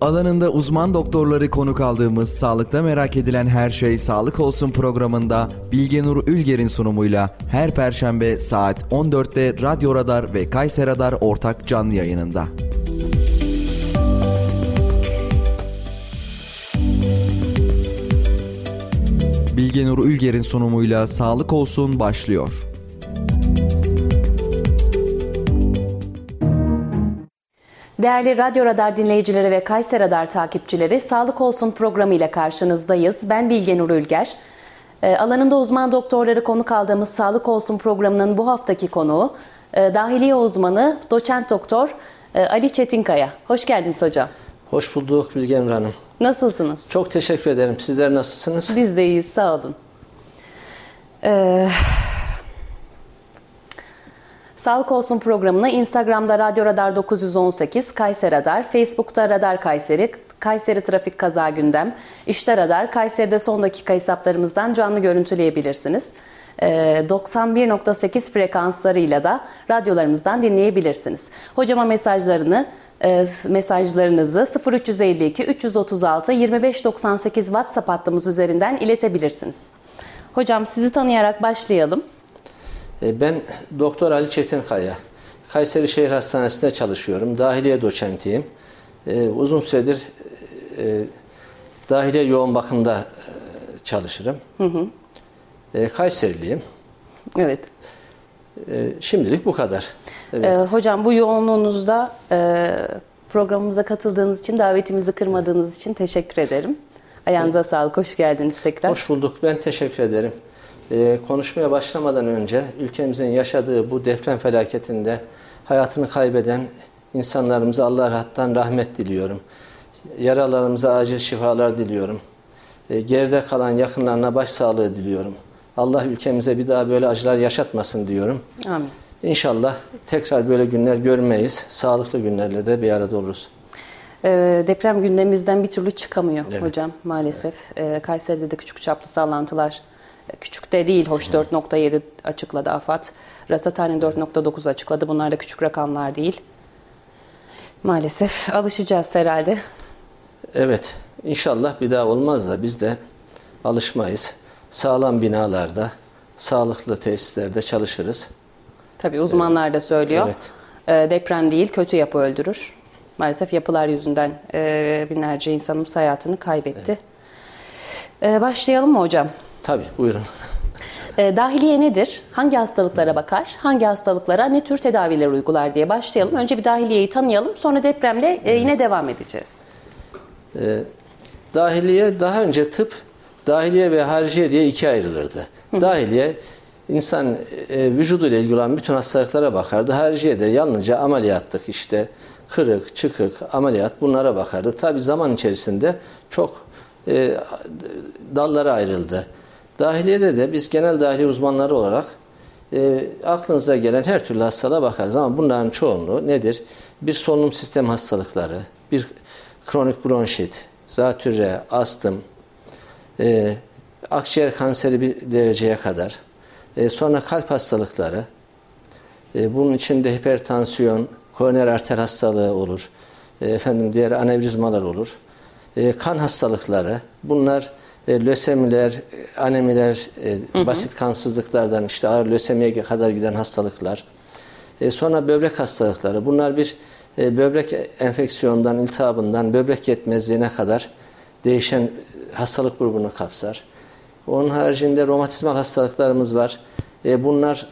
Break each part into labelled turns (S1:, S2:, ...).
S1: Alanında uzman doktorları konuk aldığımız Sağlıkta Merak Edilen Her Şey Sağlık Olsun programında Bilgenur Ülger'in sunumuyla her perşembe saat 14'te Radyo Radar ve Kayser Radar ortak canlı yayınında. Bilgenur Ülger'in sunumuyla Sağlık Olsun başlıyor.
S2: Değerli Radyo Radar dinleyicileri ve Kayser Radar takipçileri, Sağlık Olsun programı ile karşınızdayız. Ben Bilge Nur Ülger. E, alanında uzman doktorları konuk aldığımız Sağlık Olsun programının bu haftaki konuğu e, dahiliye uzmanı doçent doktor e, Ali Çetinkaya. Hoş geldiniz hocam.
S3: Hoş bulduk Bilge Nur Hanım.
S2: Nasılsınız?
S3: Çok teşekkür ederim. Sizler nasılsınız?
S2: Biz de iyiyiz, sağ olun. Ee, Sağlık Olsun programını Instagram'da Radyo Radar 918, Kayser Radar, Facebook'ta Radar Kayseri, Kayseri Trafik Kaza Gündem, İşte Radar, Kayseri'de son dakika hesaplarımızdan canlı görüntüleyebilirsiniz. 91.8 frekanslarıyla da radyolarımızdan dinleyebilirsiniz. Hocama mesajlarını e, mesajlarınızı 0352 336 2598 WhatsApp hattımız üzerinden iletebilirsiniz. Hocam sizi tanıyarak başlayalım.
S3: E, ben Doktor Ali Çetinkaya. Kayseri Şehir Hastanesi'nde çalışıyorum. Dahiliye doçentiyim. E, uzun süredir e, dahiliye yoğun bakımda çalışırım. Hı hı. Kayseriliyim.
S2: Evet.
S3: Şimdilik bu kadar.
S2: Evet. hocam bu yoğunluğunuzda programımıza katıldığınız için, davetimizi kırmadığınız için teşekkür ederim. Ayağınıza evet. sağlık, hoş geldiniz tekrar.
S3: Hoş bulduk, ben teşekkür ederim. Ee, konuşmaya başlamadan önce ülkemizin yaşadığı bu deprem felaketinde hayatını kaybeden insanlarımıza Allah rahattan rahmet diliyorum. Yaralarımıza acil şifalar diliyorum. Ee, geride kalan yakınlarına başsağlığı diliyorum. Allah ülkemize bir daha böyle acılar yaşatmasın diyorum.
S2: Amin.
S3: İnşallah tekrar böyle günler görmeyiz. Sağlıklı günlerle de bir arada oluruz.
S2: Ee, deprem gündemimizden bir türlü çıkamıyor evet. hocam maalesef. Ee, Kayseri'de de küçük çaplı sallantılar Küçük de değil, hoş 4.7 açıkladı AFAD. Rasathane'nin 4.9 açıkladı. Bunlar da küçük rakamlar değil. Maalesef alışacağız herhalde.
S3: Evet, inşallah bir daha olmaz da biz de alışmayız. Sağlam binalarda, sağlıklı tesislerde çalışırız.
S2: Tabii uzmanlar da söylüyor.
S3: Evet.
S2: Ee, deprem değil, kötü yapı öldürür. Maalesef yapılar yüzünden e, binlerce insanımız hayatını kaybetti. Evet. Ee, başlayalım mı hocam?
S3: Tabii buyurun.
S2: E, dahiliye nedir? Hangi hastalıklara bakar? Hangi hastalıklara ne tür tedaviler uygular diye başlayalım. Önce bir dahiliyeyi tanıyalım. Sonra depremle e, yine devam edeceğiz.
S3: E, dahiliye daha önce tıp dahiliye ve hariciye diye ikiye ayrılırdı. Hı. Dahiliye insan e, vücuduyla ilgili olan bütün hastalıklara bakardı. Hariciye de yalnızca ameliyatlık işte kırık, çıkık, ameliyat bunlara bakardı. Tabi zaman içerisinde çok e, dallara ayrıldı. Dahiliyede de biz genel dahiliye uzmanları olarak e, aklınıza gelen her türlü hastalığa bakarız ama bunların çoğunluğu nedir? Bir solunum sistem hastalıkları, bir kronik bronşit, zatürre, astım, e, akciğer kanseri bir dereceye kadar, e, sonra kalp hastalıkları, e, bunun içinde hipertansiyon, koroner arter hastalığı olur, e, efendim diğer anevrizmalar olur, e, kan hastalıkları, bunlar e, lösemiler, anemiler, e, hı hı. basit kansızlıklardan işte ağır lösemiye kadar giden hastalıklar. E, sonra böbrek hastalıkları. Bunlar bir e, böbrek enfeksiyondan, iltihabından, böbrek yetmezliğine kadar değişen hastalık grubunu kapsar. Onun haricinde romatizmal hastalıklarımız var. E, bunlar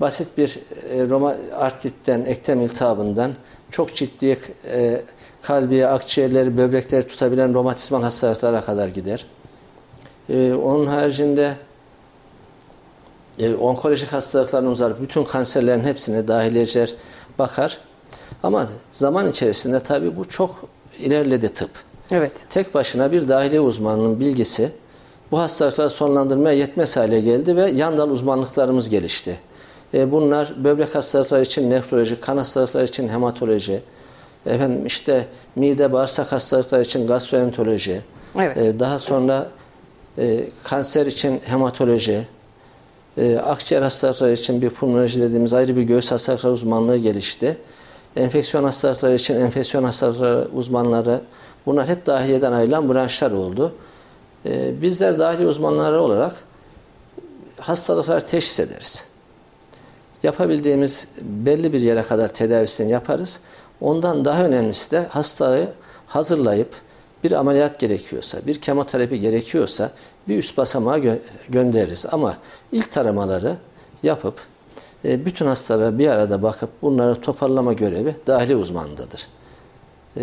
S3: basit bir e, roma artritten, eklem iltihabından çok ciddi e, kalbi, akciğerleri, böbrekleri tutabilen romatizmal hastalıklara kadar gider. Ee, onun haricinde e, onkolojik hastalıkların uzar, bütün kanserlerin hepsine dahiliyeciler bakar. Ama zaman içerisinde tabii bu çok ilerledi tıp.
S2: Evet.
S3: Tek başına bir dahiliye uzmanının bilgisi bu hastalıkları sonlandırmaya yetmez hale geldi ve yan dal uzmanlıklarımız gelişti. E, bunlar böbrek hastalıkları için nefroloji, kan hastalıkları için hematoloji, efendim işte mide bağırsak hastalıkları için gastroenteroloji,
S2: evet. e,
S3: daha sonra e, kanser için hematoloji, e, akciğer hastalıkları için bir pulmonoloji dediğimiz ayrı bir göğüs hastalıkları uzmanlığı gelişti. enfeksiyon hastalıkları için enfeksiyon hastalıkları uzmanları bunlar hep dahiliyeden ayrılan branşlar oldu. E, bizler dahiliye uzmanları olarak hastalıkları teşhis ederiz. Yapabildiğimiz belli bir yere kadar tedavisini yaparız. Ondan daha önemlisi de hastayı hazırlayıp bir ameliyat gerekiyorsa, bir kemoterapi gerekiyorsa bir üst basamağa gö göndeririz. Ama ilk taramaları yapıp e, bütün hastalara bir arada bakıp bunları toparlama görevi dahili uzmanındadır. E,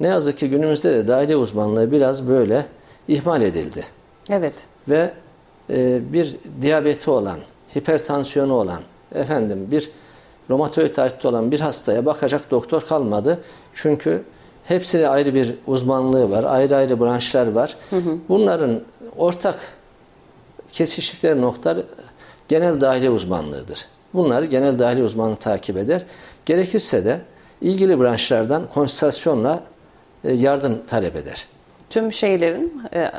S3: ne yazık ki günümüzde de dahili uzmanlığı biraz böyle ihmal edildi.
S2: Evet.
S3: Ve e, bir diyabeti olan, hipertansiyonu olan, efendim bir romatoid artrit olan bir hastaya bakacak doktor kalmadı. Çünkü hepsine ayrı bir uzmanlığı var, ayrı ayrı branşlar var. Hı hı. Bunların ortak kesiştikleri noktalar genel dahiliye uzmanlığıdır. Bunları genel dahiliye uzmanlığı takip eder. Gerekirse de ilgili branşlardan konsültasyonla e, yardım talep eder.
S2: Tüm şeylerin e,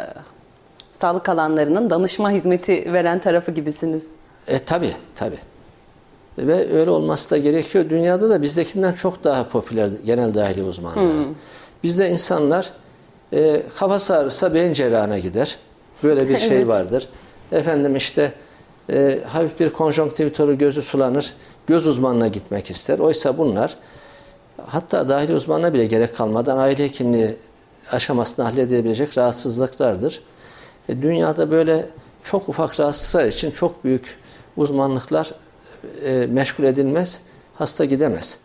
S2: sağlık alanlarının danışma hizmeti veren tarafı gibisiniz.
S3: E tabi tabi. Ve öyle olması da gerekiyor. Dünyada da bizdekinden çok daha popüler genel dahiliye uzmanlığı. Hmm. Bizde insanlar e, kafası ağrısa beyin cerrahına gider. Böyle bir şey evet. vardır. Efendim işte e, hafif bir konjonktivitörü gözü sulanır. Göz uzmanına gitmek ister. Oysa bunlar hatta dahili uzmanına bile gerek kalmadan aile hekimliği aşamasını halledebilecek rahatsızlıklardır. E, dünyada böyle çok ufak rahatsızlıklar için çok büyük uzmanlıklar e, meşgul edilmez, hasta gidemez.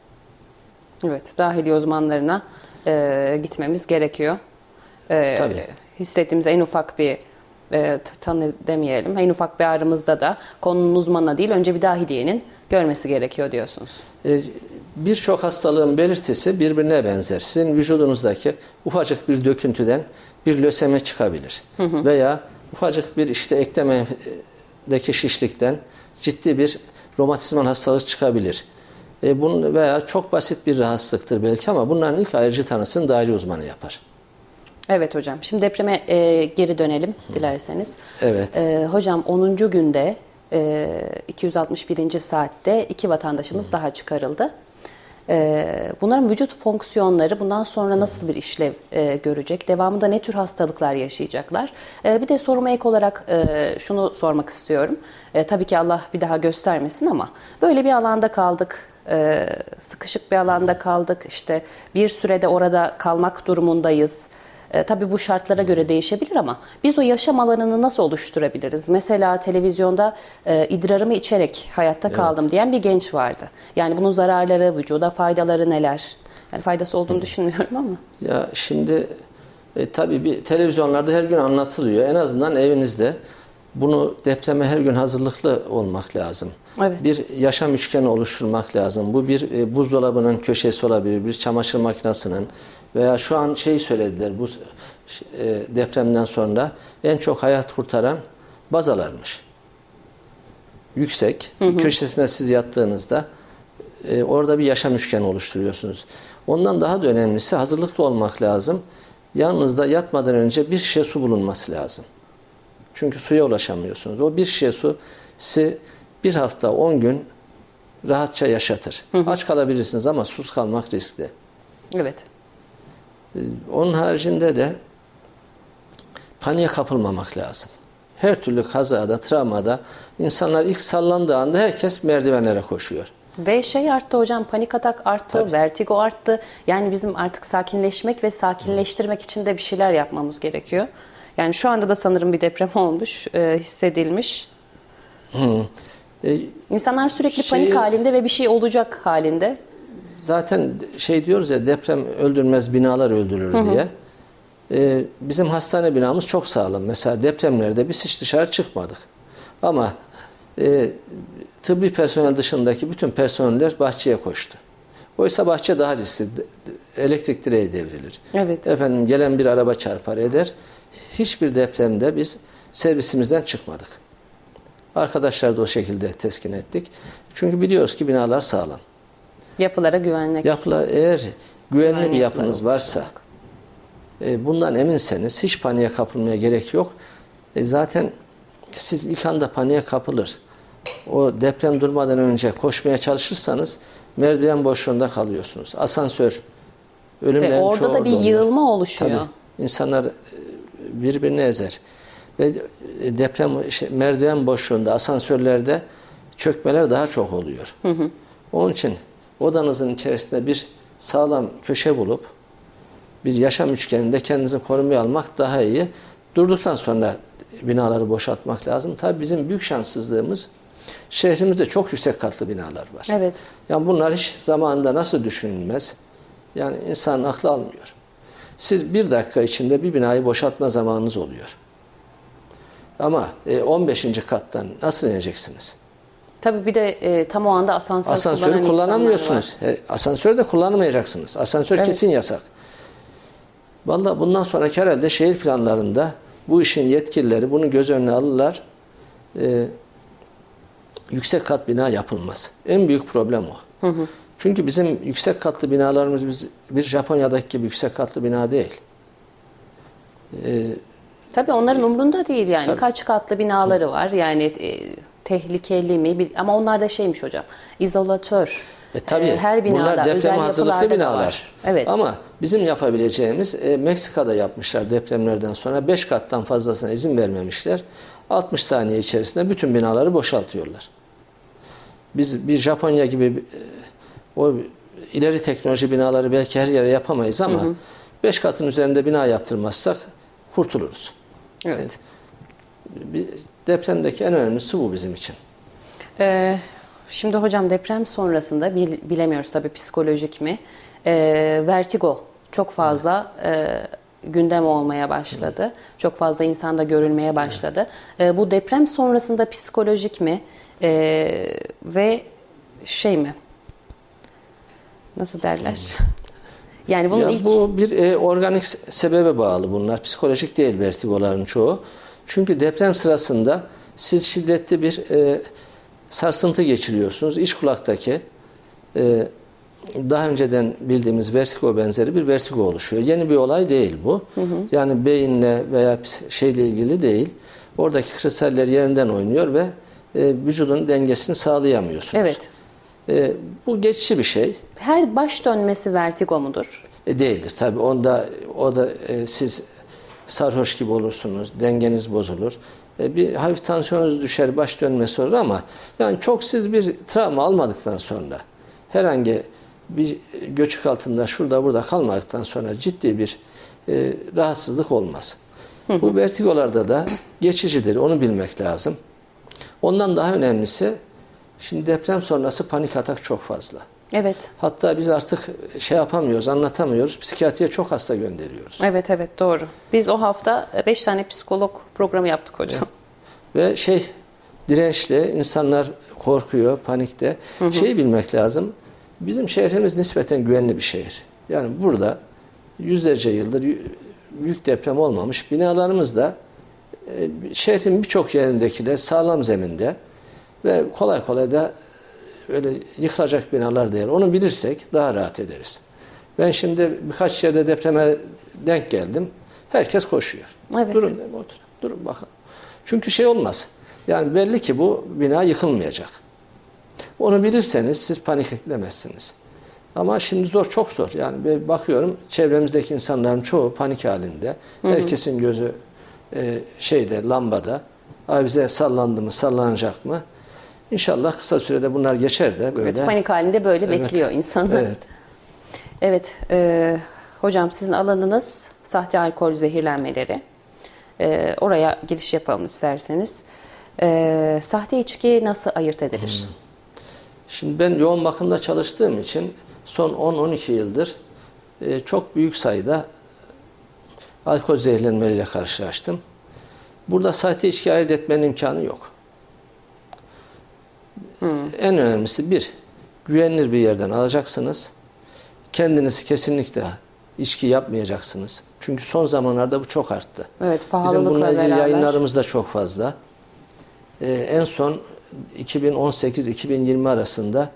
S2: Evet, dahili uzmanlarına e, gitmemiz gerekiyor. E, Tabii. Hissettiğimiz en ufak bir e, tanı demeyelim, en ufak bir ağrımızda da konunun uzmanına değil, önce bir dahiliyenin görmesi gerekiyor diyorsunuz.
S3: E, Birçok hastalığın belirtisi birbirine benzer. Sizin vücudunuzdaki ufacık bir döküntüden bir lösemi çıkabilir. Hı hı. Veya ufacık bir işte eklemedeki şişlikten ciddi bir romatizmal hastalık çıkabilir. E, bunun veya çok basit bir rahatsızlıktır belki ama bunların ilk ayrıcı tanısını dahili uzmanı yapar.
S2: Evet hocam. Şimdi depreme e, geri dönelim dilerseniz.
S3: Evet.
S2: E, hocam 10. günde e, 261. saatte iki vatandaşımız Hı. daha çıkarıldı. E, bunların vücut fonksiyonları bundan sonra nasıl bir işlev e, görecek? Devamında ne tür hastalıklar yaşayacaklar? E, bir de soruma ek olarak e, şunu sormak istiyorum. E, tabii ki Allah bir daha göstermesin ama böyle bir alanda kaldık sıkışık bir alanda kaldık. İşte bir sürede orada kalmak durumundayız. E, tabii bu şartlara göre değişebilir ama biz o yaşam alanını nasıl oluşturabiliriz? Mesela televizyonda e, idrarımı içerek hayatta evet. kaldım diyen bir genç vardı. Yani bunun zararları, vücuda faydaları neler? Yani faydası olduğunu Hı. düşünmüyorum ama.
S3: Ya şimdi e, tabii bir televizyonlarda her gün anlatılıyor. En azından evinizde bunu depreme her gün hazırlıklı olmak lazım. Evet. Bir yaşam üçgeni oluşturmak lazım. Bu bir e, buzdolabının köşesi olabilir, bir çamaşır makinesinin veya şu an şey söylediler bu e, depremden sonra en çok hayat kurtaran bazalarmış. Yüksek, hı hı. köşesine siz yattığınızda e, orada bir yaşam üçgeni oluşturuyorsunuz. Ondan daha da önemlisi hazırlıklı olmak lazım. Yanınızda yatmadan önce bir şişe su bulunması lazım. Çünkü suya ulaşamıyorsunuz. O bir şişe su sizi bir hafta, on gün rahatça yaşatır. Hı hı. Aç kalabilirsiniz ama sus kalmak riskli.
S2: Evet.
S3: Ee, onun haricinde de paniğe kapılmamak lazım. Her türlü kazada, travmada insanlar ilk sallandığı anda herkes merdivenlere koşuyor.
S2: Ve şey arttı hocam, panik atak arttı, Tabii. vertigo arttı. Yani bizim artık sakinleşmek ve sakinleştirmek Hı. için de bir şeyler yapmamız gerekiyor. Yani şu anda da sanırım bir deprem olmuş, e, hissedilmiş. Hı. E, İnsanlar sürekli şeyi, panik halinde ve bir şey olacak halinde.
S3: Zaten şey diyoruz ya deprem öldürmez binalar öldürür hı hı. diye. E, bizim hastane binamız çok sağlam. Mesela depremlerde biz hiç dışarı çıkmadık. Ama e, tıbbi personel dışındaki bütün personeller bahçeye koştu. Oysa bahçe daha riskli. Elektrik direği devrilir.
S2: Evet.
S3: Efendim gelen bir araba çarpar eder. Hiçbir depremde biz servisimizden çıkmadık. Arkadaşlar da o şekilde teskin ettik. Çünkü biliyoruz ki binalar sağlam.
S2: Yapılara güvenlik.
S3: Yapılar eğer güvenli güvenlik bir yapınız varsa e, bundan eminseniz hiç paniğe kapılmaya gerek yok. E, zaten siz ilk anda paniğe kapılır. O deprem durmadan önce koşmaya çalışırsanız merdiven boşluğunda kalıyorsunuz. Asansör ölümlerin
S2: Ve orada da bir
S3: onlar.
S2: yığılma oluşuyor.
S3: Tabii. İnsanlar e, birbirini ezer. Ve e, deprem işte merdiven boşluğunda, asansörlerde çökmeler daha çok oluyor. Onun için odanızın içerisinde bir sağlam köşe bulup bir yaşam üçgeninde kendinizi korumaya almak daha iyi. Durduktan sonra binaları boşaltmak lazım. Tabii bizim büyük şanssızlığımız şehrimizde çok yüksek katlı binalar var.
S2: Evet.
S3: Yani bunlar hiç zamanında nasıl düşünülmez? Yani insan aklı almıyor. Siz bir dakika içinde bir binayı boşaltma zamanınız oluyor. Ama e, 15. kattan nasıl ineceksiniz?
S2: Tabii bir de e, tam o anda asansör
S3: Asansörü kullanamıyorsunuz.
S2: var.
S3: E, asansörü de kullanmayacaksınız. Asansör
S2: Evet.
S3: kesin yasak. Vallahi bundan sonraki herhalde şehir planlarında bu işin yetkilileri bunu göz önüne alırlar. E, yüksek kat bina yapılmaz. En büyük problem o. Çünkü bizim yüksek katlı binalarımız biz, bir Japonya'daki gibi yüksek katlı bina değil. E,
S2: Tabii onların umrunda değil yani.
S3: Tabii.
S2: Kaç katlı binaları var yani e, tehlikeli mi? Bil- Ama onlar da şeymiş hocam. izolatör.
S3: E tabii
S2: E, her binada,
S3: bunlar
S2: özel
S3: depreme hazırlıklı binalar.
S2: Evet.
S3: Ama bizim yapabileceğimiz e, Meksika'da yapmışlar depremlerden sonra 5 kattan fazlasına izin vermemişler. 60 saniye içerisinde bütün binaları boşaltıyorlar. Biz bir Japonya gibi e, o ileri teknoloji binaları belki her yere yapamayız ama 5 katın üzerinde bina yaptırmazsak kurtuluruz.
S2: Evet.
S3: Bir depremdeki en önemlisi bu bizim için.
S2: Ee, şimdi hocam deprem sonrasında bil- bilemiyoruz tabii psikolojik mi? Ee, vertigo çok fazla e, gündem olmaya başladı. Çok fazla insanda görülmeye başladı. Ee, bu deprem sonrasında psikolojik mi? Ee, ve şey mi? Nasıl derler? Yani bunun
S3: Ya
S2: ilk
S3: Bu bir e, organik se- sebebe bağlı bunlar. Psikolojik değil vertigoların çoğu. Çünkü deprem sırasında siz şiddetli bir e, sarsıntı geçiriyorsunuz. İç kulaktaki e, daha önceden bildiğimiz vertigo benzeri bir vertigo oluşuyor. Yeni bir olay değil bu. Yani beyinle veya şeyle ilgili değil. Oradaki kristaller yerinden oynuyor ve e, vücudun dengesini sağlayamıyorsunuz.
S2: evet.
S3: E, bu geçici bir şey.
S2: Her baş dönmesi vertigo mudur?
S3: E, değildir tabi. Onda o da e, siz sarhoş gibi olursunuz, dengeniz bozulur. E, bir hafif tansiyonunuz düşer, baş dönmesi olur ama yani çok siz bir travma almadıktan sonra herhangi bir göçük altında şurada burada kalmadıktan sonra ciddi bir e, rahatsızlık olmaz. Bu vertigolarda da geçicidir. Onu bilmek lazım. Ondan daha önemlisi şimdi deprem sonrası panik atak çok fazla.
S2: Evet.
S3: Hatta biz artık şey yapamıyoruz, anlatamıyoruz. Psikiyatriye çok hasta gönderiyoruz.
S2: Evet evet doğru. Biz o hafta 5 tane psikolog programı yaptık hocam.
S3: Ve şey dirençli, insanlar korkuyor, panikte. Şeyi bilmek lazım. Bizim şehrimiz nispeten güvenli bir şehir. Yani burada yüzlerce yıldır büyük deprem olmamış. Binalarımız da e, şehrin birçok yerindekiler sağlam zeminde ve kolay kolay da öyle yıkılacak binalar değil. Onu bilirsek daha rahat ederiz. Ben şimdi birkaç yerde depreme denk geldim. Herkes koşuyor.
S2: Evet.
S3: Durun dedim, otur. Durun bakalım. Çünkü şey olmaz. Yani belli ki bu bina yıkılmayacak. Onu bilirseniz siz paniklemezsiniz. Ama şimdi zor, çok zor. Yani bakıyorum çevremizdeki insanların çoğu panik halinde. Herkesin gözü e, şeyde, lambada. Ay bize sallandı mı, sallanacak mı? İnşallah kısa sürede bunlar geçer de böyle.
S2: Evet, panik halinde böyle
S3: Evet.
S2: bekliyor insanlar.
S3: Evet.
S2: Evet, e, hocam sizin alanınız sahte alkol zehirlenmeleri. E, oraya giriş yapalım isterseniz. E, sahte içki nasıl ayırt edilir?
S3: Şimdi ben yoğun bakımda çalıştığım için son 10-12 yıldır e, çok büyük sayıda alkol zehirlenmeleriyle karşılaştım. Burada sahte içki ayırt etmenin imkanı yok. En önemlisi bir, güvenilir bir yerden alacaksınız. Kendiniz kesinlikle içki yapmayacaksınız. Çünkü son zamanlarda bu çok arttı.
S2: Evet,
S3: Bizim
S2: pahalılıkla
S3: bununla ilgili
S2: beraber.
S3: yayınlarımız da çok fazla. Ee, en son 2018-2020 arasında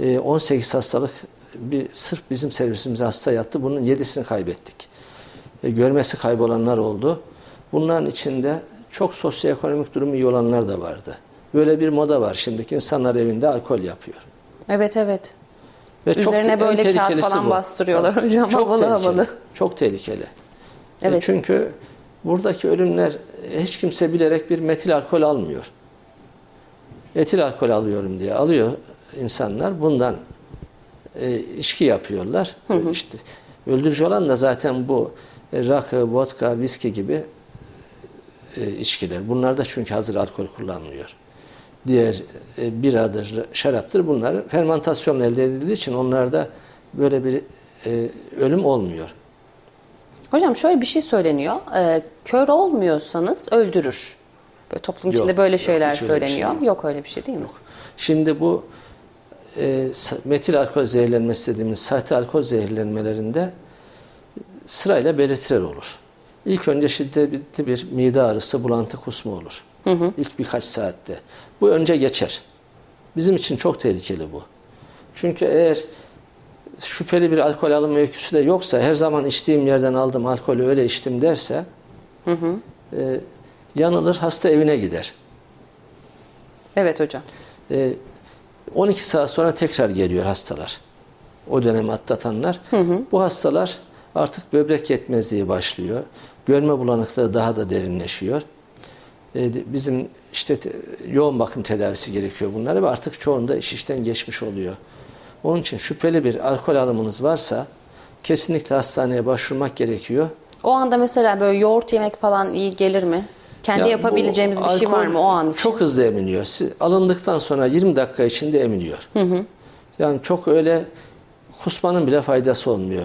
S3: e, 18 hastalık bir sırf bizim servisimize hasta yattı. Bunun 7'sini kaybettik. E, görmesi kaybolanlar oldu. Bunların içinde çok sosyoekonomik durumu iyi olanlar da vardı. Böyle bir moda var şimdiki insanlar evinde alkol yapıyor.
S2: Evet, evet.
S3: Ve
S2: Üzerine
S3: en
S2: böyle kağıt falan
S3: bu.
S2: bastırıyorlar
S3: Tabii.
S2: hocam,
S3: Çok
S2: havalı
S3: tehlikeli.
S2: havalı.
S3: Çok tehlikeli.
S2: Evet.
S3: E çünkü buradaki ölümler hiç kimse bilerek bir metil alkol almıyor. Etil alkol alıyorum diye alıyor insanlar. Bundan e, içki yapıyorlar. İşte öldürücü olan da zaten bu e, rakı, vodka, viski gibi e, içkiler. Bunlarda çünkü hazır alkol kullanmıyor. Diğer e, biradır, şaraptır. Bunlar fermentasyonla elde edildiği için onlarda böyle bir e, ölüm olmuyor.
S2: Hocam şöyle bir şey söyleniyor. Ee, kör olmuyorsanız öldürür. Böyle toplum içinde
S3: Yok,
S2: böyle
S3: yok,
S2: şeyler
S3: hiç öyle şey
S2: söyleniyor.
S3: yok.
S2: yok. öyle bir şey değil mi?
S3: Şimdi bu e, metil alkol zehirlenmesi dediğimiz sahte alkol zehirlenmelerinde sırayla belirtiler olur. İlk önce şiddetli bir mide ağrısı, bulantı, kusma olur. İlk birkaç saatte. Bu önce geçer. Bizim için çok tehlikeli bu. Çünkü eğer şüpheli bir alkol alım öyküsü de yoksa, her zaman içtiğim yerden aldım alkolü öyle içtim derse, e, yanılır, hasta evine gider.
S2: Evet hocam.
S3: E, 12 saat sonra tekrar geliyor hastalar. O dönemi atlatanlar. Bu hastalar artık böbrek yetmezliği başlıyor. Görme bulanıklığı daha da derinleşiyor. E, bizim işte te- yoğun bakım tedavisi gerekiyor bunlara ve artık çoğunda iş işten geçmiş oluyor. Onun için şüpheli bir alkol alımınız varsa kesinlikle hastaneye başvurmak gerekiyor.
S2: O anda mesela böyle yoğurt yemek falan iyi gelir mi? Kendi
S3: Ya
S2: yapabileceğimiz bir şey var mı o an için?
S3: Çok hızlı emiliyor. Siz- Alındıktan sonra 20 dakika içinde emiliyor. Yani çok öyle kusmanın bile faydası olmuyor.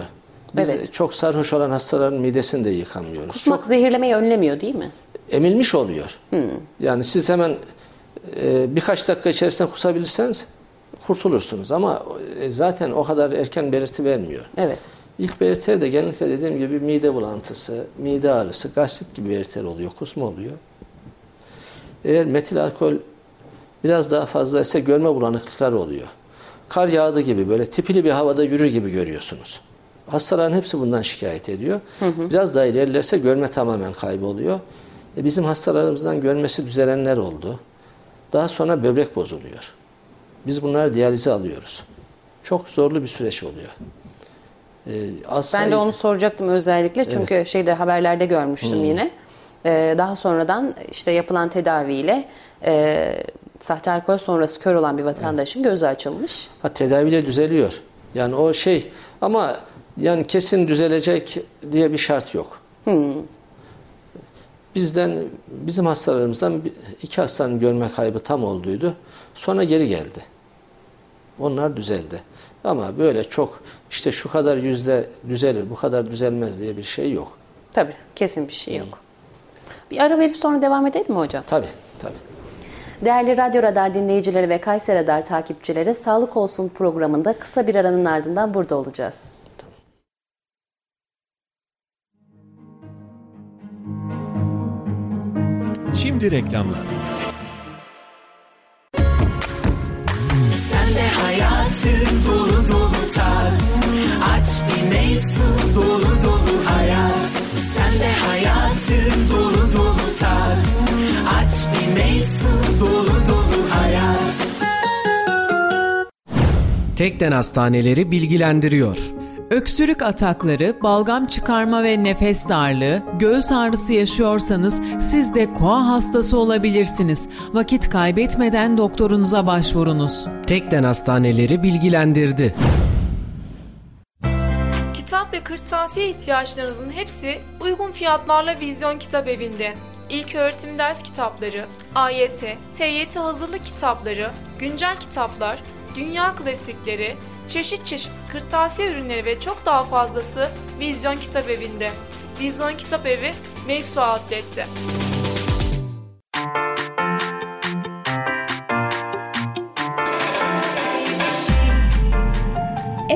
S3: Biz
S2: Evet.
S3: çok sarhoş olan hastaların midesini de yıkamıyoruz.
S2: Kusmak
S3: Çok
S2: zehirlemeyi önlemiyor değil mi?
S3: Emilmiş oluyor. Yani siz hemen e, birkaç dakika içerisinde kusabilirseniz kurtulursunuz. Ama e, zaten o kadar erken belirti vermiyor.
S2: Evet.
S3: İlk belirtiler de genellikle dediğim gibi mide bulantısı, mide ağrısı, gastrit gibi belirtiler oluyor, kusma oluyor. Eğer metil alkol biraz daha fazla ise görme bulanıklıklar oluyor. Kar yağdı gibi böyle tipili bir havada yürür gibi görüyorsunuz. Hastaların hepsi bundan şikayet ediyor. Biraz daha ilerlerse görme tamamen kayboluyor. E bizim hastalarımızdan görmesi düzelenler oldu. Daha sonra böbrek bozuluyor. Biz bunları diyalize alıyoruz. Çok zorlu bir süreç oluyor. Ee, az
S2: Ben de onu soracaktım özellikle çünkü şeyde haberlerde görmüştüm yine. Ee, daha sonradan işte yapılan tedaviyle e, sahte alkol sonrası kör olan bir vatandaşın gözü açılmış.
S3: Ha, tedaviyle düzeliyor. Yani o şey ama yani kesin düzelecek diye bir şart yok. Bizden bizim hastalarımızdan iki hastanın görme kaybı tam olduydu. Sonra geri geldi. Onlar düzeldi. Ama böyle çok işte şu kadar yüzde düzelir, bu kadar düzelmez diye bir şey yok.
S2: Tabii kesin bir şey yok. Bir ara verip sonra devam edelim mi hocam?
S3: Tabii, tabii.
S2: Değerli Radyo Radar dinleyicileri ve Kayseri Radar takipçileri Sağlık Olsun programında kısa bir aranın ardından burada olacağız.
S4: Şimdi reklamlar.
S5: Sen de hayatın dolu dolu tat Aç bir meysu dolu dolu hayat Sen de hayatın dolu dolu tat Aç bir meysu dolu dolu hayat
S6: Tekden Hastaneleri bilgilendiriyor.
S7: Öksürük atakları, balgam çıkarma ve nefes darlığı, göğüs ağrısı yaşıyorsanız siz de koa hastası olabilirsiniz. Vakit kaybetmeden doktorunuza başvurunuz.
S6: Tekden Hastaneleri bilgilendirdi.
S8: Kitap ve kırtasiye ihtiyaçlarınızın hepsi uygun fiyatlarla Vizyon Kitap Evi'nde. İlk öğretim ders kitapları, AYT, TYT hazırlık kitapları, güncel kitaplar, dünya klasikleri, çeşit çeşit kırtasiye ürünleri ve çok daha fazlası Vizyon Kitap Evi'nde. Vizyon Kitap Evi, Meysu Outlet'te.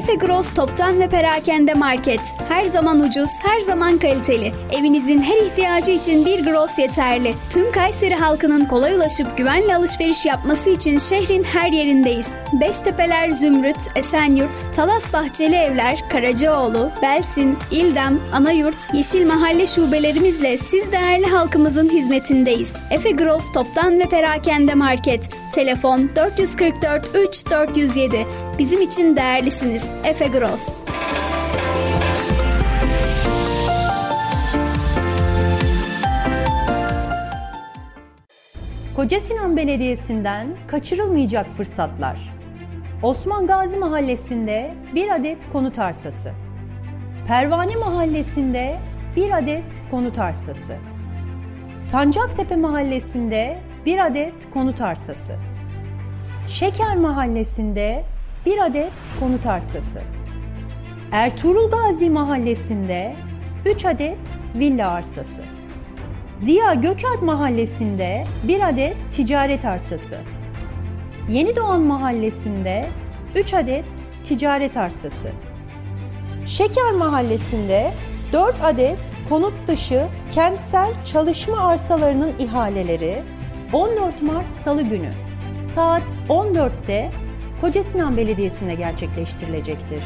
S9: Efe Gross Toptan ve Perakende Market. Her zaman ucuz, her zaman kaliteli. Evinizin her ihtiyacı için bir Gross yeterli. Tüm Kayseri halkının kolay ulaşıp güvenle alışveriş yapması için şehrin her yerindeyiz. Beştepeler Zümrüt, Esenyurt, Talas Bahçeli Evler, Karacaoğlu, Belsin, İldem, Anayurt, Yeşil Mahalle şubelerimizle siz değerli halkımızın hizmetindeyiz. Efe Gross Toptan ve Perakende Market. Telefon 444 3 407. Bizim için değerlisiniz. Efe Gross.
S10: Koca Sinan Belediyesi'nden kaçırılmayacak fırsatlar. Osman Gazi Mahallesi'nde bir adet konut arsası. Pervane Mahallesi'nde bir adet konut arsası. Sancaktepe Mahallesi'nde bir adet konut arsası. Şeker Mahallesi'nde bir adet konut arsası. Ertuğrul Gazi Mahallesi'nde 3 adet villa arsası. Ziya Gökalp Mahallesi'nde bir adet ticaret arsası. Yeni Doğan Mahallesi'nde 3 adet ticaret arsası. Şeker Mahallesi'nde 4 adet konut dışı kentsel çalışma arsalarının ihaleleri 14 Mart Salı günü saat 14'te Kocasinan Belediyesi'nde gerçekleştirilecektir.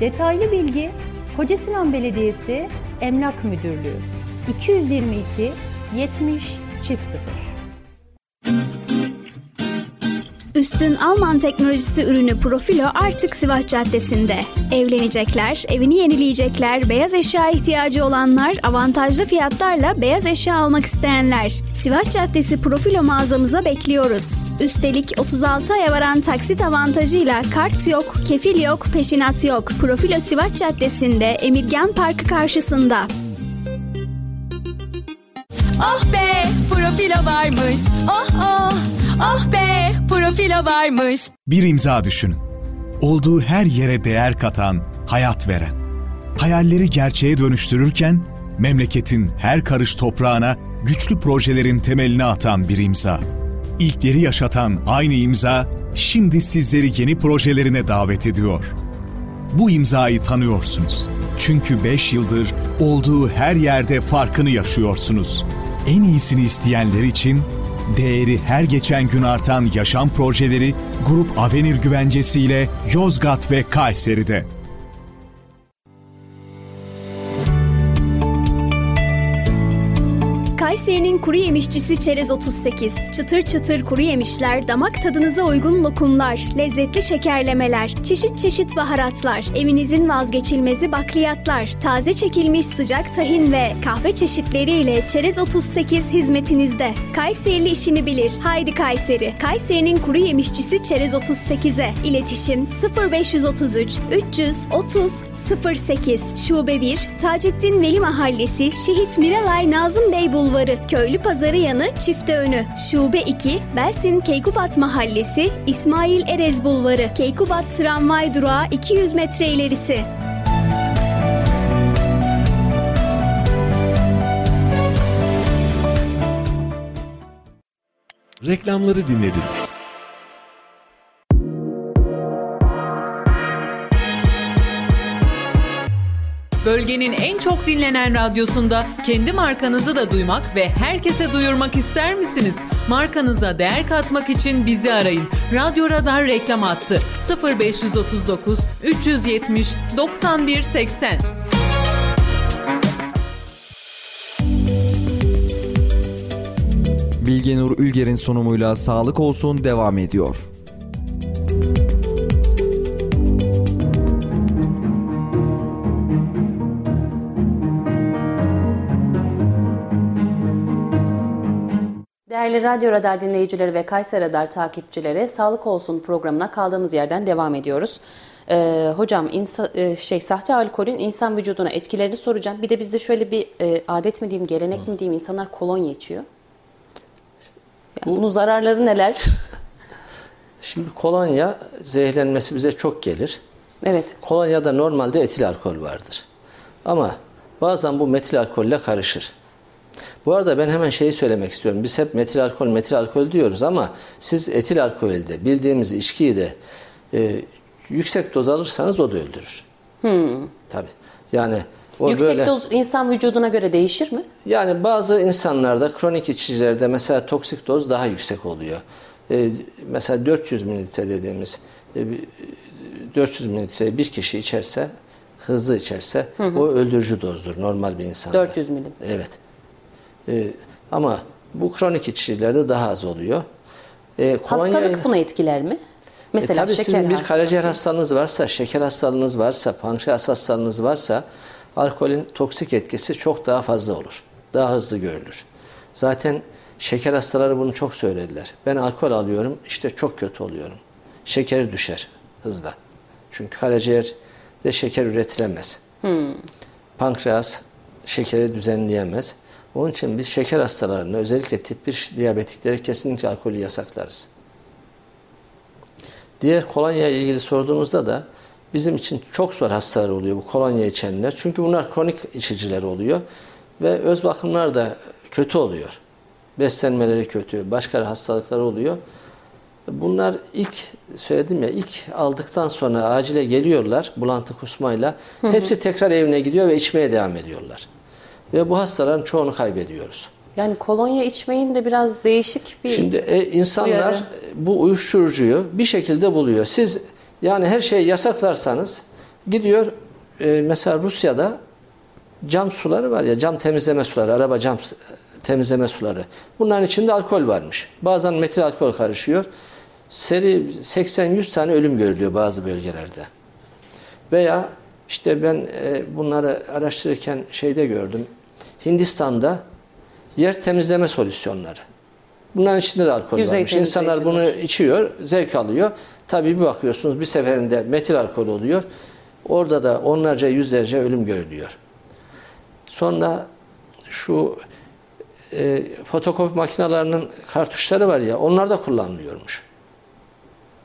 S10: Detaylı bilgi Kocasinan Belediyesi Emlak Müdürlüğü 222 70 çift 0
S9: Üstün Alman teknolojisi ürünü Profilo artık Sivas Caddesi'nde. Evlenecekler, evini yenileyecekler, beyaz eşya ihtiyacı olanlar, avantajlı fiyatlarla beyaz eşya almak isteyenler. Sivas Caddesi Profilo mağazamıza bekliyoruz. Üstelik 36 aya varan taksit avantajıyla kart yok, kefil yok, peşinat yok. Profilo Sivas Caddesi'nde Emirgan Parkı karşısında.
S11: Oh be profilo varmış. Oh oh. Oh be profilo varmış.
S12: Bir imza düşünün. Olduğu her yere değer katan, hayat veren. Hayalleri gerçeğe dönüştürürken memleketin her karış toprağına güçlü projelerin temelini atan bir imza. İlkleri yaşatan aynı imza şimdi sizleri yeni projelerine davet ediyor. Bu imzayı tanıyorsunuz. Çünkü 5 yıldır olduğu her yerde farkını yaşıyorsunuz. En iyisini isteyenler için değeri her geçen gün artan yaşam projeleri Grup Avenir Güvencesi ile Yozgat ve Kayseri'de.
S9: Kayseri'nin kuru yemişçisi Çerez 38. Çıtır çıtır kuru yemişler, damak tadınıza uygun lokumlar, lezzetli şekerlemeler, çeşit çeşit baharatlar, evinizin vazgeçilmezi bakliyatlar, taze çekilmiş sıcak tahin ve kahve çeşitleriyle Çerez 38 hizmetinizde. Kayserili işini bilir. Haydi Kayseri. Kayseri'nin kuru yemişçisi Çerez 38'e. İletişim 0533 330 08 Şube 1 Taceddin Veli Mahallesi Şehit Miralay Nazım Bey Bulvarı Köylü Pazarı yanı Çifte Önü. Şube 2 Belsin Keykubat Mahallesi İsmail Erez Bulvarı. Keykubat Tramvay Durağı 200 metre ilerisi.
S4: Reklamları dinlediniz.
S7: Bölgenin en çok dinlenen radyosunda kendi markanızı da duymak ve herkese duyurmak ister misiniz? Markanıza değer katmak için bizi arayın. Radyo Radar reklam attı. 0539 370 91 80.
S1: Bilgenur Ülger'in sunumuyla Sağlık Olsun devam ediyor.
S2: Değerli Radyo Radar dinleyicileri ve Kayser Radar takipçileri Sağlık Olsun programına kaldığımız yerden devam ediyoruz. Ee, hocam insa, e, şey sahte alkolün insan vücuduna etkilerini soracağım. Bir de bizde şöyle bir e, adet mi diyeyim, gelenek mi diyeyim insanlar kolonya içiyor. Yani bunun zararları neler?
S3: Şimdi kolonya zehirlenmesi bize çok gelir.
S2: Evet.
S3: Kolonyada normalde etil alkol vardır. Ama bazen bu metil alkolle karışır. Bu arada ben hemen şeyi söylemek istiyorum. Biz hep metil alkol, metil alkol diyoruz ama siz etil alkolde bildiğimiz içkiyi de e, yüksek doz alırsanız o da öldürür.
S2: Hmm.
S3: Tabii. Yani o
S2: Yüksek
S3: böyle,
S2: doz insan vücuduna göre değişir mi?
S3: Yani bazı insanlarda kronik içicilerde mesela toksik doz daha yüksek oluyor. E, mesela 400 mililitre dediğimiz e, 400 mililitre bir kişi içerse hızlı içerse
S2: Hı hı.
S3: o öldürücü dozdur normal bir insanda.
S2: 400 milim.
S3: Evet. Ee, ama bu kronik içicilerde daha az oluyor. Ee, kolonya-
S2: Hastalık buna etkiler mi? Mesela
S3: e, tabii
S2: şeker
S3: sizin bir karaciğer hastalığınız varsa, şeker hastalığınız varsa, pankreas hastalığınız varsa alkolün toksik etkisi çok daha fazla olur. Daha hızlı görülür. Zaten şeker hastaları bunu çok söylediler. Ben alkol alıyorum, işte çok kötü oluyorum. Şekeri düşer hızla. Çünkü karaciğerde şeker üretilemez.
S2: Hmm.
S3: Pankreas şekeri düzenleyemez. Onun için biz şeker hastalarını özellikle tip 1 diyabetikleri kesinlikle alkolü yasaklarız. Diğer kolonya ile ilgili sorduğunuzda da bizim için çok zor hastalar oluyor bu kolonya içenler. Çünkü bunlar kronik içiciler oluyor ve öz bakımlar da kötü oluyor. Beslenmeleri kötü, başka hastalıklar oluyor. Bunlar ilk söyledim ya ilk aldıktan sonra acile geliyorlar bulantı kusmayla.
S2: Hı hı.
S3: Hepsi tekrar evine gidiyor ve içmeye devam ediyorlar. Ve bu hastaların çoğunu kaybediyoruz.
S2: Yani kolonya içmeyin de biraz değişik bir
S3: Şimdi e, insanlar
S2: uyarı.
S3: bu uyuşturucuyu bir şekilde buluyor. Siz yani her şeyi yasaklarsanız gidiyor e, mesela Rusya'da cam suları var ya cam temizleme suları, araba cam temizleme suları. Bunların içinde alkol varmış. Bazen metil alkol karışıyor. Seri 80-100 tane ölüm görülüyor bazı bölgelerde. Veya işte ben e, bunları araştırırken şeyde gördüm. Hindistan'da yer temizleme solüsyonları. Bunların içinde de alkol
S2: Yüzey
S3: varmış. İnsanlar bunu içiyor, zevk alıyor. Tabii bir bakıyorsunuz bir seferinde metil alkol oluyor. Orada da onlarca, yüzlerce ölüm görülüyor. Sonra şu e, fotokopi makinelerinin kartuşları var ya onlar da kullanılıyormuş.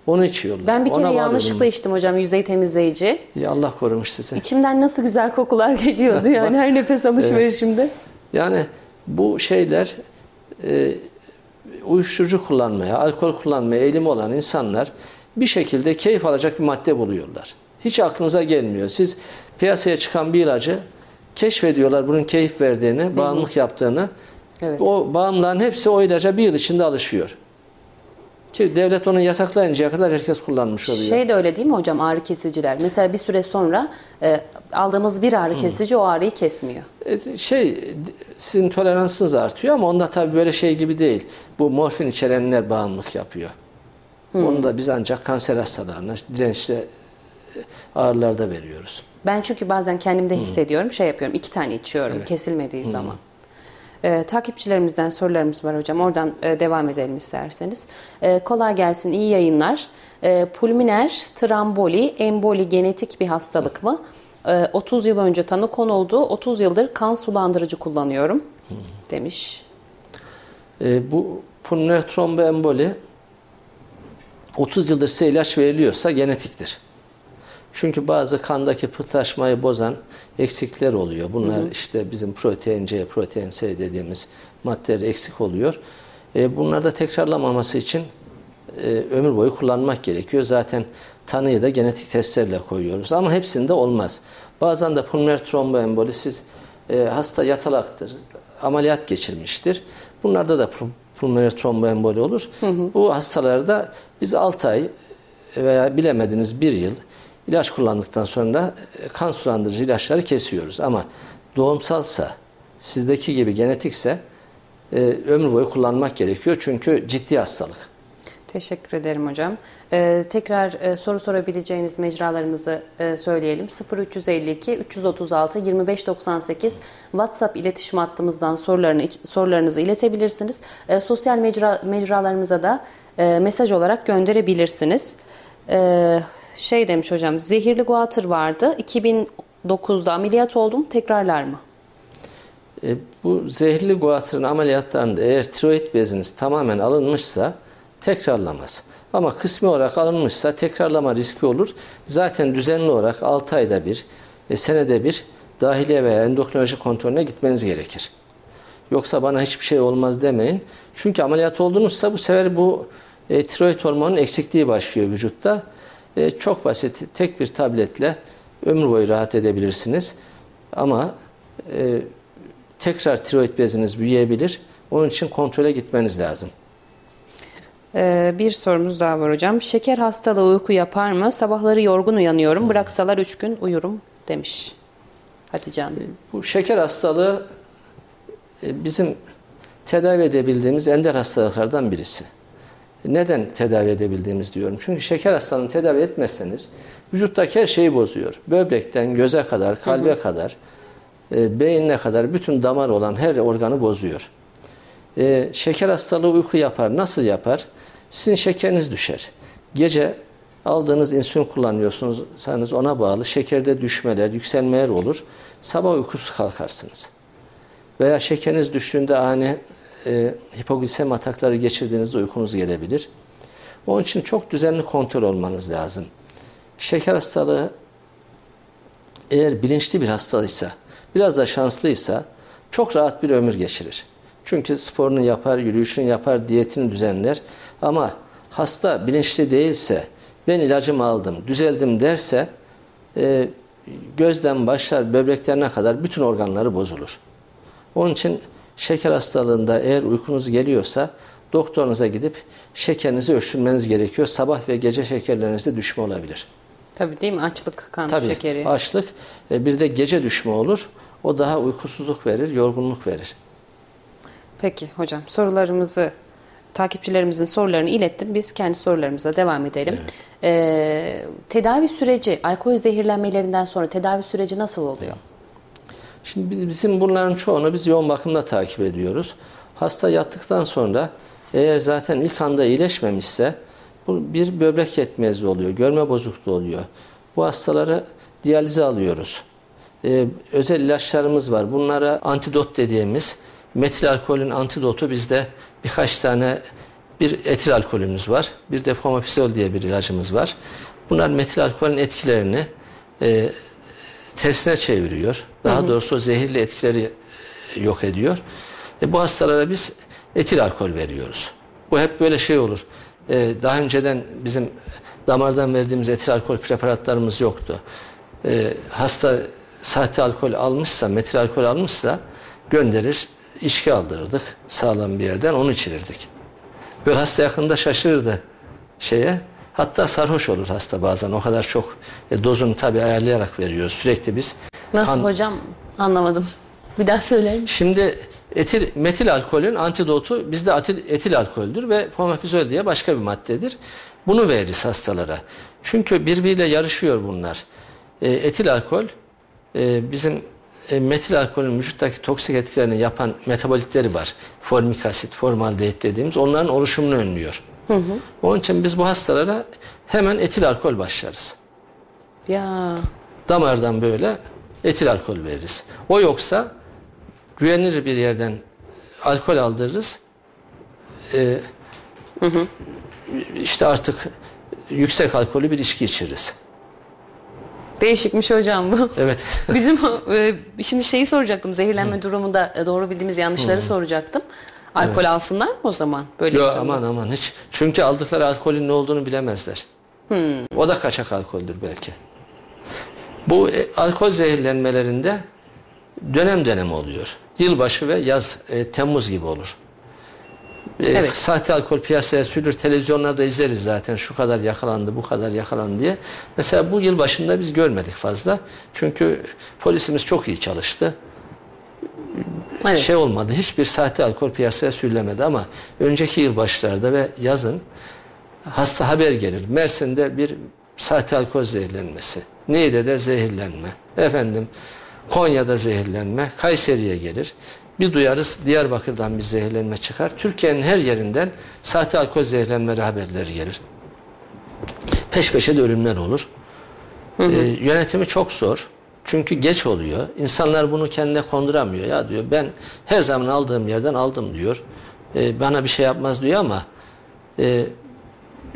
S3: Onu içiyorlar.
S2: Ben bir kere
S3: Ona
S2: yanlışlıkla
S3: varıyorum.
S2: içtim hocam yüzey temizleyici.
S3: Ya Allah korumuş sizi.
S2: İçimden nasıl güzel kokular geliyordu yani her nefes alışverişimde.
S3: Yani bu şeyler e, uyuşturucu kullanmaya, alkol kullanmaya eğilimi olan insanlar bir şekilde keyif alacak bir madde buluyorlar. Hiç aklınıza gelmiyor. Siz piyasaya çıkan bir ilacı keşfediyorlar bunun keyif verdiğini, bağımlılık yaptığını.
S2: Evet.
S3: O bağımlıların hepsi o ilaca bir yıl içinde alışıyor. Ki devlet onu yasaklayıncaya kadar herkes kullanmış oluyor.
S2: Şey de öyle değil mi hocam ağrı kesiciler? Mesela bir süre sonra e, aldığımız bir ağrı kesici o ağrıyı kesmiyor.
S3: E, şey sizin toleransınız artıyor ama onda tabii böyle şey gibi değil. Bu morfin içerenler bağımlılık yapıyor.
S2: Hmm.
S3: Onu da biz ancak kanser hastalarına, dirençli e, ağrılarda veriyoruz.
S2: Ben çünkü bazen kendimde hissediyorum şey yapıyorum iki tane içiyorum kesilmediği zaman. Ee, takipçilerimizden sorularımız var hocam. Oradan e, devam edelim isterseniz. Ee, kolay gelsin, iyi yayınlar. Ee, pulminer tramboli, emboli genetik bir hastalık mı? Ee, 30 yıl önce tanı konuldu. 30 yıldır kan sulandırıcı kullanıyorum demiş.
S3: E, bu pulmoner tromboemboli 30 yıldır size ilaç veriliyorsa genetiktir. Çünkü bazı kandaki pıhtılaşmayı bozan eksikler oluyor. Bunlar
S13: Hı hı.
S3: işte bizim protein C, protein C dediğimiz maddeler eksik oluyor. E, bunlar da tekrarlamaması için e, ömür boyu kullanmak gerekiyor. Zaten tanıyı da genetik testlerle koyuyoruz. Ama hepsinde olmaz. Bazen de pulmoner tromboemboli siz e, hasta yatalaktır, ameliyat geçirmiştir. Bunlarda da pul- pulmoner tromboemboli olur. Bu hastalarda biz 6 ay veya bilemediniz 1 yıl ilaç kullandıktan sonra e, kan sulandırıcı ilaçları kesiyoruz. Ama doğumsalsa, sizdeki gibi genetikse e, ömür boyu kullanmak gerekiyor. Çünkü ciddi hastalık.
S2: Teşekkür ederim hocam. Ee, tekrar e, soru sorabileceğiniz mecralarımızı e, söyleyelim. 0352 336 2598 WhatsApp iletişim hattımızdan sorularını sorularınızı iletebilirsiniz. E, sosyal mecra, mecralarımıza da e, mesaj olarak gönderebilirsiniz. E, şey demiş hocam, zehirli guatr vardı. 2009'da ameliyat oldum. Tekrarlar mı?
S3: E, bu zehirli guatrın ameliyatlarında eğer tiroid beziniz tamamen alınmışsa tekrarlamaz. Ama kısmi olarak alınmışsa tekrarlama riski olur. Zaten düzenli olarak 6 ayda bir, e, senede bir dahiliye veya endokrinoloji kontrolüne gitmeniz gerekir. Yoksa bana hiçbir şey olmaz demeyin. Çünkü ameliyat oldunuzsa bu sefer bu e, tiroid hormonun eksikliği başlıyor vücutta. E, çok basit tek bir tabletle ömür boyu rahat edebilirsiniz. Ama e, tekrar tiroid beziniz büyüyebilir. Onun için kontrole gitmeniz lazım.
S2: Ee, bir sorumuz daha var hocam. Şeker hastalığı uyku yapar mı? Sabahları yorgun uyanıyorum. Bıraksalar 3 gün uyurum demiş. Hatice Hanım.
S3: Bu şeker hastalığı e, bizim tedavi edebildiğimiz ender hastalıklardan birisi. Neden tedavi edebildiğimiz diyorum. Çünkü şeker hastalığını tedavi etmezseniz vücuttaki her şeyi bozuyor. Böbrekten göze kadar, kalbe hı hı. kadar, e, beynine kadar bütün damar olan her organı bozuyor. E, şeker hastalığı uyku yapar. Nasıl yapar? Sizin şekeriniz düşer. Gece aldığınız insülin kullanıyorsunuz ona bağlı şekerde düşmeler, yükselmeler olur. Sabah uykusuz kalkarsınız. Veya şekeriniz düştüğünde ani e, hipoglisemi atakları geçirdiğinizde uykunuz gelebilir. Onun için çok düzenli kontrol olmanız lazım. Şeker hastalığı eğer bilinçli bir hastalıysa, biraz da şanslıysa çok rahat bir ömür geçirir. Çünkü sporunu yapar, yürüyüşünü yapar, diyetini düzenler. Ama hasta bilinçli değilse, ben ilacımı aldım, düzeldim derse e, gözden başlar böbreklerine kadar bütün organları bozulur. Onun için şeker hastalığında eğer uykunuz geliyorsa doktorunuza gidip şekerinizi ölçtürmeniz gerekiyor. Sabah ve gece şekerlerinizde düşme olabilir.
S2: Tabii değil mi? Açlık, kan
S3: Tabii,
S2: şekeri.
S3: açlık. E, bir de gece düşme olur. O daha uykusuzluk verir, yorgunluk verir.
S2: Peki hocam sorularımızı takipçilerimizin sorularını ilettim. Biz kendi sorularımıza devam edelim. Evet. Ee, tedavi süreci, alkol zehirlenmelerinden sonra tedavi süreci nasıl oluyor?
S3: Şimdi bizim bunların çoğunu biz yoğun bakımda takip ediyoruz. Hasta yattıktan sonra eğer zaten ilk anda iyileşmemişse bu bir böbrek yetmezliği oluyor, görme bozukluğu oluyor. Bu hastaları diyalize alıyoruz. Ee, özel ilaçlarımız var. Bunlara antidot dediğimiz metil alkolün antidotu bizde birkaç tane bir etil alkolümüz var. Bir de fomepizol diye bir ilacımız var. Bunlar metil alkolün etkilerini e, tersine çeviriyor. Daha hı hı. doğrusu zehirli etkileri yok ediyor. E, bu hastalara biz etil alkol veriyoruz. Bu hep böyle şey olur. E, daha önceden bizim damardan verdiğimiz etil alkol preparatlarımız yoktu. E, hasta sahte alkol almışsa, metil alkol almışsa gönderir, içki aldırırdık sağlam bir yerden, onu içirirdik. Böyle hasta yakında şaşırırdı şeye. Hatta sarhoş olur hasta bazen. O kadar çok e, dozunu tabii ayarlayarak veriyoruz. Sürekli biz.
S2: Nasıl kan... hocam? Anlamadım. Bir daha söyler misin?
S3: Şimdi etil, metil alkolün antidotu bizde atil, etil alkoldür ve pomapizol diye başka bir maddedir. Bunu veririz hastalara. Çünkü birbiriyle yarışıyor bunlar. E, etil alkol e, bizim e, metil alkolün vücuttaki toksik etkilerini yapan metabolitleri var. Formik asit, formaldehit dediğimiz onların oluşumunu önlüyor. Hı hı. Onun için biz bu hastalara hemen etil alkol başlarız.
S2: Ya.
S3: Damardan böyle etil alkol veririz. O yoksa güvenilir bir yerden alkol aldırırız. Ee, hı hı. İşte artık yüksek alkolü bir içki içiririz.
S2: Değişikmiş hocam bu.
S3: Evet.
S2: Bizim e, şimdi şeyi soracaktım. Zehirlenme Hı. durumunda e, doğru bildiğimiz yanlışları Hı. soracaktım. Alkol evet. alsınlar mı o zaman?
S3: Böyle Yok aman aman hiç. Çünkü aldıkları alkolün ne olduğunu bilemezler. Hmm. O da kaçak alkoldür belki. Bu e, alkol zehirlenmelerinde dönem dönem oluyor. Yılbaşı ve yaz, e, Temmuz gibi olur. E, evet. Sahte alkol piyasaya sürülür. Televizyonlarda izleriz zaten. Şu kadar yakalandı, bu kadar yakalandı diye. Mesela bu yıl başında biz görmedik fazla. Çünkü polisimiz çok iyi çalıştı. Evet. Şey olmadı. Hiçbir sahte alkol piyasaya sürülemedi ama önceki yıl başlarda ve yazın hasta haber gelir. Mersin'de bir sahte alkol zehirlenmesi. Niğde'de zehirlenme. Efendim Konya'da zehirlenme. Kayseri'ye gelir. Bir duyarız Diyarbakır'dan bir zehirlenme çıkar. Türkiye'nin her yerinden sahte alkol zehirlenmeleri haberleri gelir. Peş peşe de ölümler olur. Hı hı. Ee, yönetimi çok zor. Çünkü geç oluyor. İnsanlar bunu kendine konduramıyor. Ya diyor ben her zaman aldığım yerden aldım diyor. Ee, bana bir şey yapmaz diyor ama e,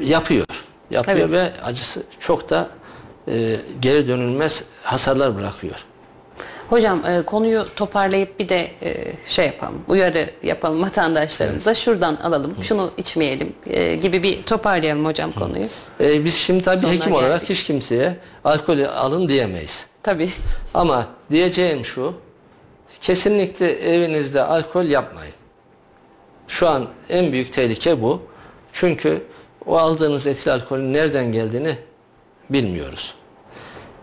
S3: yapıyor. Yapıyor evet. ve acısı çok da e, geri dönülmez hasarlar bırakıyor.
S2: Hocam e, konuyu toparlayıp bir de e, şey yapalım, uyarı yapalım vatandaşlarımıza. Evet. Şuradan alalım, Hı. şunu içmeyelim e, gibi bir toparlayalım hocam Hı. konuyu.
S3: E, biz şimdi tabii Sonuna hekim geldik. olarak hiç kimseye alkol alın diyemeyiz.
S2: Tabii.
S3: Ama diyeceğim şu, kesinlikle evinizde alkol yapmayın. Şu an en büyük tehlike bu. Çünkü o aldığınız etil alkolün nereden geldiğini bilmiyoruz.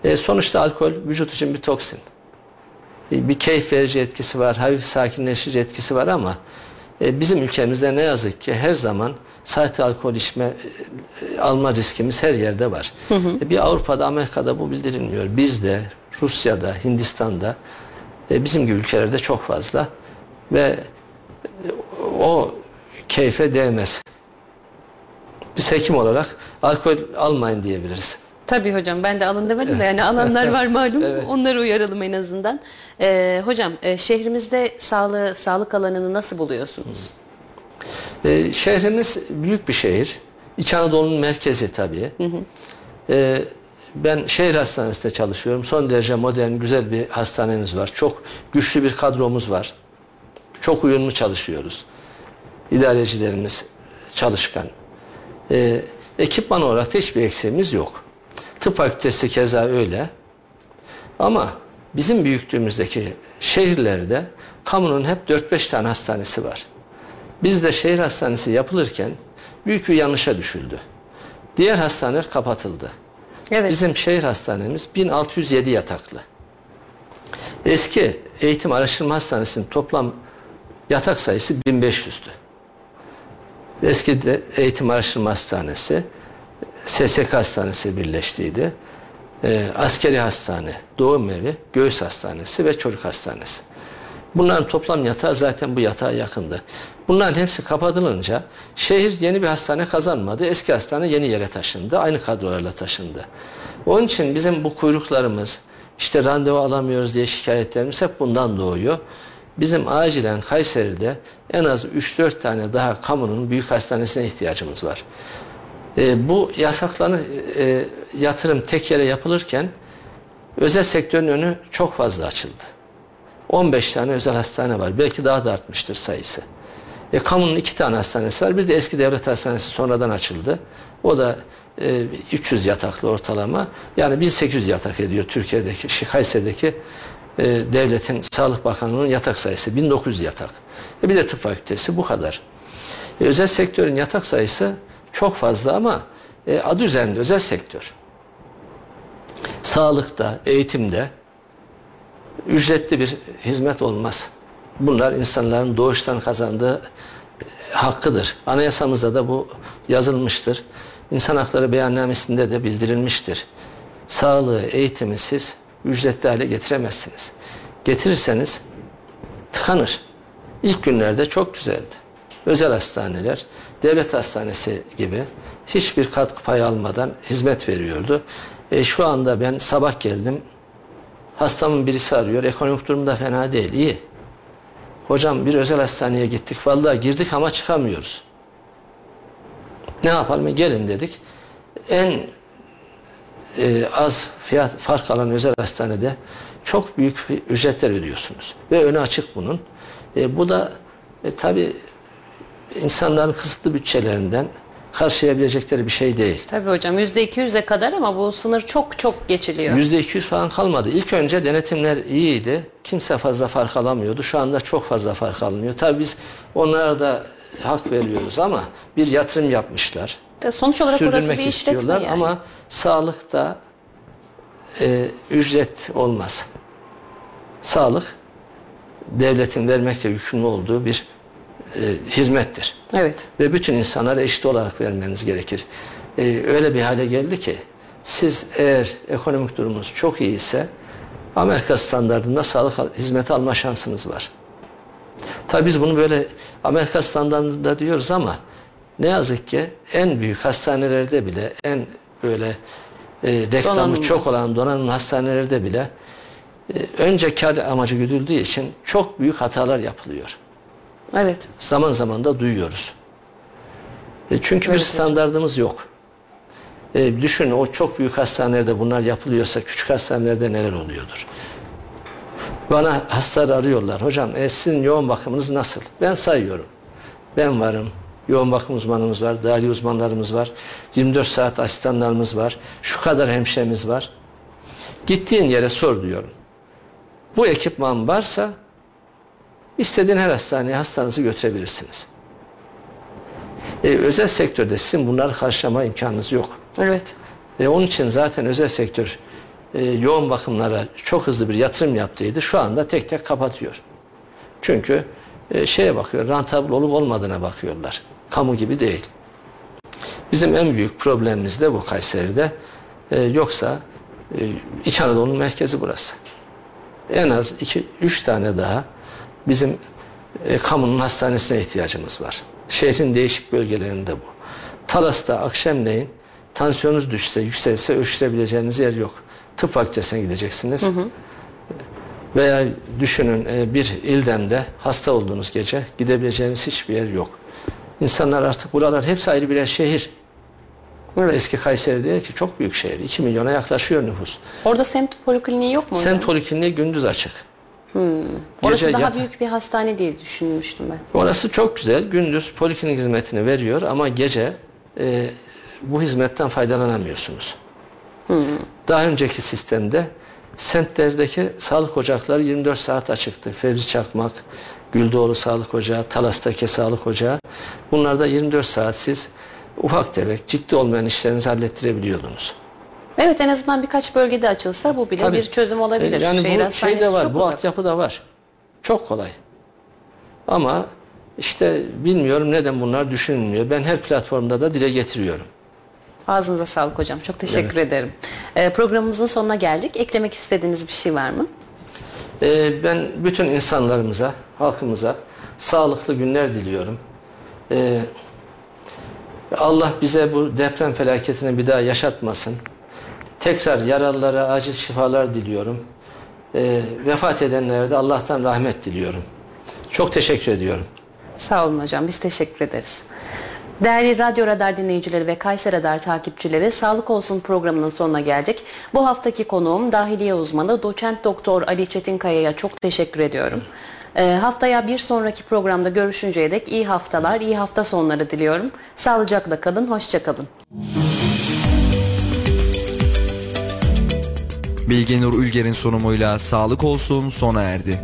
S3: E, sonuçta alkol vücut için bir toksin. E, bir keyif verici etkisi var, hafif sakinleştirici etkisi var ama E, bizim ülkemizde ne yazık ki her zaman sahte alkol içme e, alma riskimiz her yerde var. Hı hı. Bir Avrupa'da, Amerika'da bu bildirilmiyor. Bizde, Rusya'da, Hindistan'da bizim gibi ülkelerde çok fazla ve o keyfe değmez. Biz hekim olarak alkol almayın diyebiliriz.
S2: Tabii hocam ben de alın demedim de yani alanlar var malum evet. onları uyaralım en azından. Ee, hocam e, şehrimizde sağlığı, sağlık alanını nasıl buluyorsunuz?
S3: Ee, şehrimiz büyük bir şehir. İç Anadolu'nun merkezi tabii. Hı hı. Ee, ben şehir hastanesinde çalışıyorum. Son derece modern, güzel bir hastanemiz var. Çok güçlü bir kadromuz var. Çok uyumlu çalışıyoruz. İdarecilerimiz çalışkan. Ee, ekipman olarak da hiçbir eksiğimiz yok. Tıp fakültesi keza öyle. Ama bizim büyüklüğümüzdeki şehirlerde kamunun hep 4-5 tane hastanesi var. Bizde şehir hastanesi yapılırken büyük bir yanlışa düşüldü. Diğer hastaneler kapatıldı. Evet. Bizim şehir hastanemiz 1607 yataklı. Eski Eğitim Araştırma Hastanesi'nin toplam yatak sayısı 1500'dü. Eski de Eğitim Araştırma Hastanesi SSK Hastanesi birleştiydi. Ee, askeri hastane, doğum evi, göğüs hastanesi ve çocuk hastanesi. Bunların toplam yatağı zaten bu yatağa yakındı. Bunların hepsi kapatılınca şehir yeni bir hastane kazanmadı. Eski hastane yeni yere taşındı. Aynı kadrolarla taşındı. Onun için bizim bu kuyruklarımız, işte randevu alamıyoruz diye şikayetlerimiz hep bundan doğuyor. Bizim acilen Kayseri'de en az 3-4 tane daha kamunun büyük hastanesine ihtiyacımız var. E, bu yasaklanan e, yatırım tek yere yapılırken özel sektörün önü çok fazla açıldı. 15 tane özel hastane var. Belki daha da artmıştır sayısı. E, kamunun iki tane hastanesi var. Bir de eski devlet hastanesi sonradan açıldı. O da e, 300 yataklı ortalama. Yani 1800 yatak ediyor Türkiye'deki, Kayseri'deki e, devletin Sağlık Bakanlığı'nın yatak sayısı. 1900 yatak. E, bir de tıp fakültesi bu kadar. E, özel sektörün yatak sayısı çok fazla ama e, adı üzerinde özel sektör. Sağlıkta, eğitimde ücretli bir hizmet olmaz. Bunlar insanların doğuştan kazandığı hakkıdır. Anayasamızda da bu yazılmıştır. İnsan Hakları Beyannamesi'nde de bildirilmiştir. Sağlığı, eğitimi siz ücretli hale getiremezsiniz. Getirirseniz tıkanır. İlk günlerde çok güzeldi. Özel hastaneler, devlet hastanesi gibi hiçbir katkı payı almadan hizmet veriyordu. E, şu anda ben sabah geldim. Hastamın birisi arıyor. Ekonomik durum da fena değil. iyi. Hocam bir özel hastaneye gittik. Vallahi girdik ama çıkamıyoruz. Ne yapalım? Gelin dedik. En e, az fiyat fark alan özel hastanede çok büyük ücretler ödüyorsunuz. Ve önü açık bunun. E, bu da e, tabi insanların kısıtlı bütçelerinden karşılayabilecekleri bir şey değil.
S2: Tabii hocam %200'e kadar ama bu sınır çok çok geçiliyor.
S3: %200 falan kalmadı. İlk önce denetimler iyiydi. Kimse fazla fark alamıyordu. Şu anda çok fazla fark alınıyor. Tabii biz onlara da hak veriyoruz ama bir yatırım yapmışlar.
S2: Sonuç olarak orası bir istiyorlar yani.
S3: ama sağlıkta e, ücret olmaz. Sağlık devletin vermekte yükümlü olduğu bir e, hizmettir.
S2: Evet.
S3: Ve bütün insanlara eşit olarak vermeniz gerekir. E, öyle bir hale geldi ki siz eğer ekonomik durumunuz çok iyi ise Amerika standartında sağlık hizmeti alma şansınız var. Tabi biz bunu böyle Amerika standartında diyoruz ama ne yazık ki en büyük hastanelerde bile en böyle e, reklamı donanımlı. çok olan donanımlı hastanelerde bile e, önce kar amacı güdüldüğü için çok büyük hatalar yapılıyor.
S2: Evet.
S3: Zaman zaman da duyuyoruz. E çünkü evet, bir standartımız yok. E, düşün o çok büyük hastanelerde bunlar yapılıyorsa küçük hastanelerde neler oluyordur? Bana hastalar arıyorlar. Hocam e, sizin yoğun bakımınız nasıl? Ben sayıyorum. Ben varım. Yoğun bakım uzmanımız var. Dahili uzmanlarımız var. 24 saat asistanlarımız var. Şu kadar hemşiremiz var. Gittiğin yere sor diyorum. Bu ekipman varsa İstediğin her hastaneye hastanızı götürebilirsiniz. Ee, özel sektörde sizin bunları karşılama imkanınız yok.
S2: Evet.
S3: E, onun için zaten özel sektör e, yoğun bakımlara çok hızlı bir yatırım yaptıydı. Şu anda tek tek kapatıyor. Çünkü e, şeye bakıyor, rantabl olup olmadığına bakıyorlar. Kamu gibi değil. Bizim en büyük problemimiz de bu Kayseri'de. E, yoksa e, İç Anadolu'nun merkezi burası. En az 2-3 tane daha bizim e, kamunun hastanesine ihtiyacımız var. Şehrin değişik bölgelerinde bu. Talas'ta akşamleyin tansiyonunuz düşse, yükselse ölçtürebileceğiniz yer yok. Tıp fakültesine gideceksiniz. Hı hı. Veya düşünün e, bir ildemde hasta olduğunuz gece gidebileceğiniz hiçbir yer yok. İnsanlar artık buralar hepsi ayrı birer şehir. Evet. Eski Kayseri değil ki çok büyük şehir. 2 milyona yaklaşıyor nüfus.
S2: Orada semt polikliniği yok mu?
S3: Semt polikliniği gündüz açık.
S2: Hmm. Orası daha yata- büyük bir hastane diye düşünmüştüm ben.
S3: Orası çok güzel. Gündüz poliklinik hizmetini veriyor ama gece e, bu hizmetten faydalanamıyorsunuz. Hmm. Daha önceki sistemde semtlerdeki sağlık ocakları 24 saat açıktı. Fevzi Çakmak, Güldoğlu Sağlık Ocağı, Talas'taki Sağlık Ocağı. Bunlarda 24 saat siz ufak tefek ciddi olmayan işlerinizi hallettirebiliyordunuz.
S2: Evet en azından birkaç bölgede açılsa bu bile Tabii. bir çözüm olabilir.
S3: Yani Şehir bu şey de var, bu uzak. altyapı da var. Çok kolay. Ama işte bilmiyorum neden bunlar düşünülmüyor. Ben her platformda da dile getiriyorum.
S2: Ağzınıza sağlık hocam. Çok teşekkür evet. ederim. Ee, programımızın sonuna geldik. Eklemek istediğiniz bir şey var mı?
S3: Ee, ben bütün insanlarımıza, halkımıza sağlıklı günler diliyorum. Ee, Allah bize bu deprem felaketini bir daha yaşatmasın. Tekrar yaralılara acil şifalar diliyorum. Ee, vefat edenlere de Allah'tan rahmet diliyorum. Çok teşekkür ediyorum.
S2: Sağ olun hocam. Biz teşekkür ederiz. Değerli Radyo Radar dinleyicileri ve Kayser Radar takipçileri Sağlık Olsun programının sonuna geldik. Bu haftaki konuğum dahiliye uzmanı doçent doktor Ali Çetinkaya'ya çok teşekkür ediyorum. E, haftaya bir sonraki programda görüşünceye dek iyi haftalar, iyi hafta sonları diliyorum. Sağlıcakla kalın, hoşçakalın.
S1: Bilgenur Ülger'in sunumuyla Sağlık Olsun sona erdi.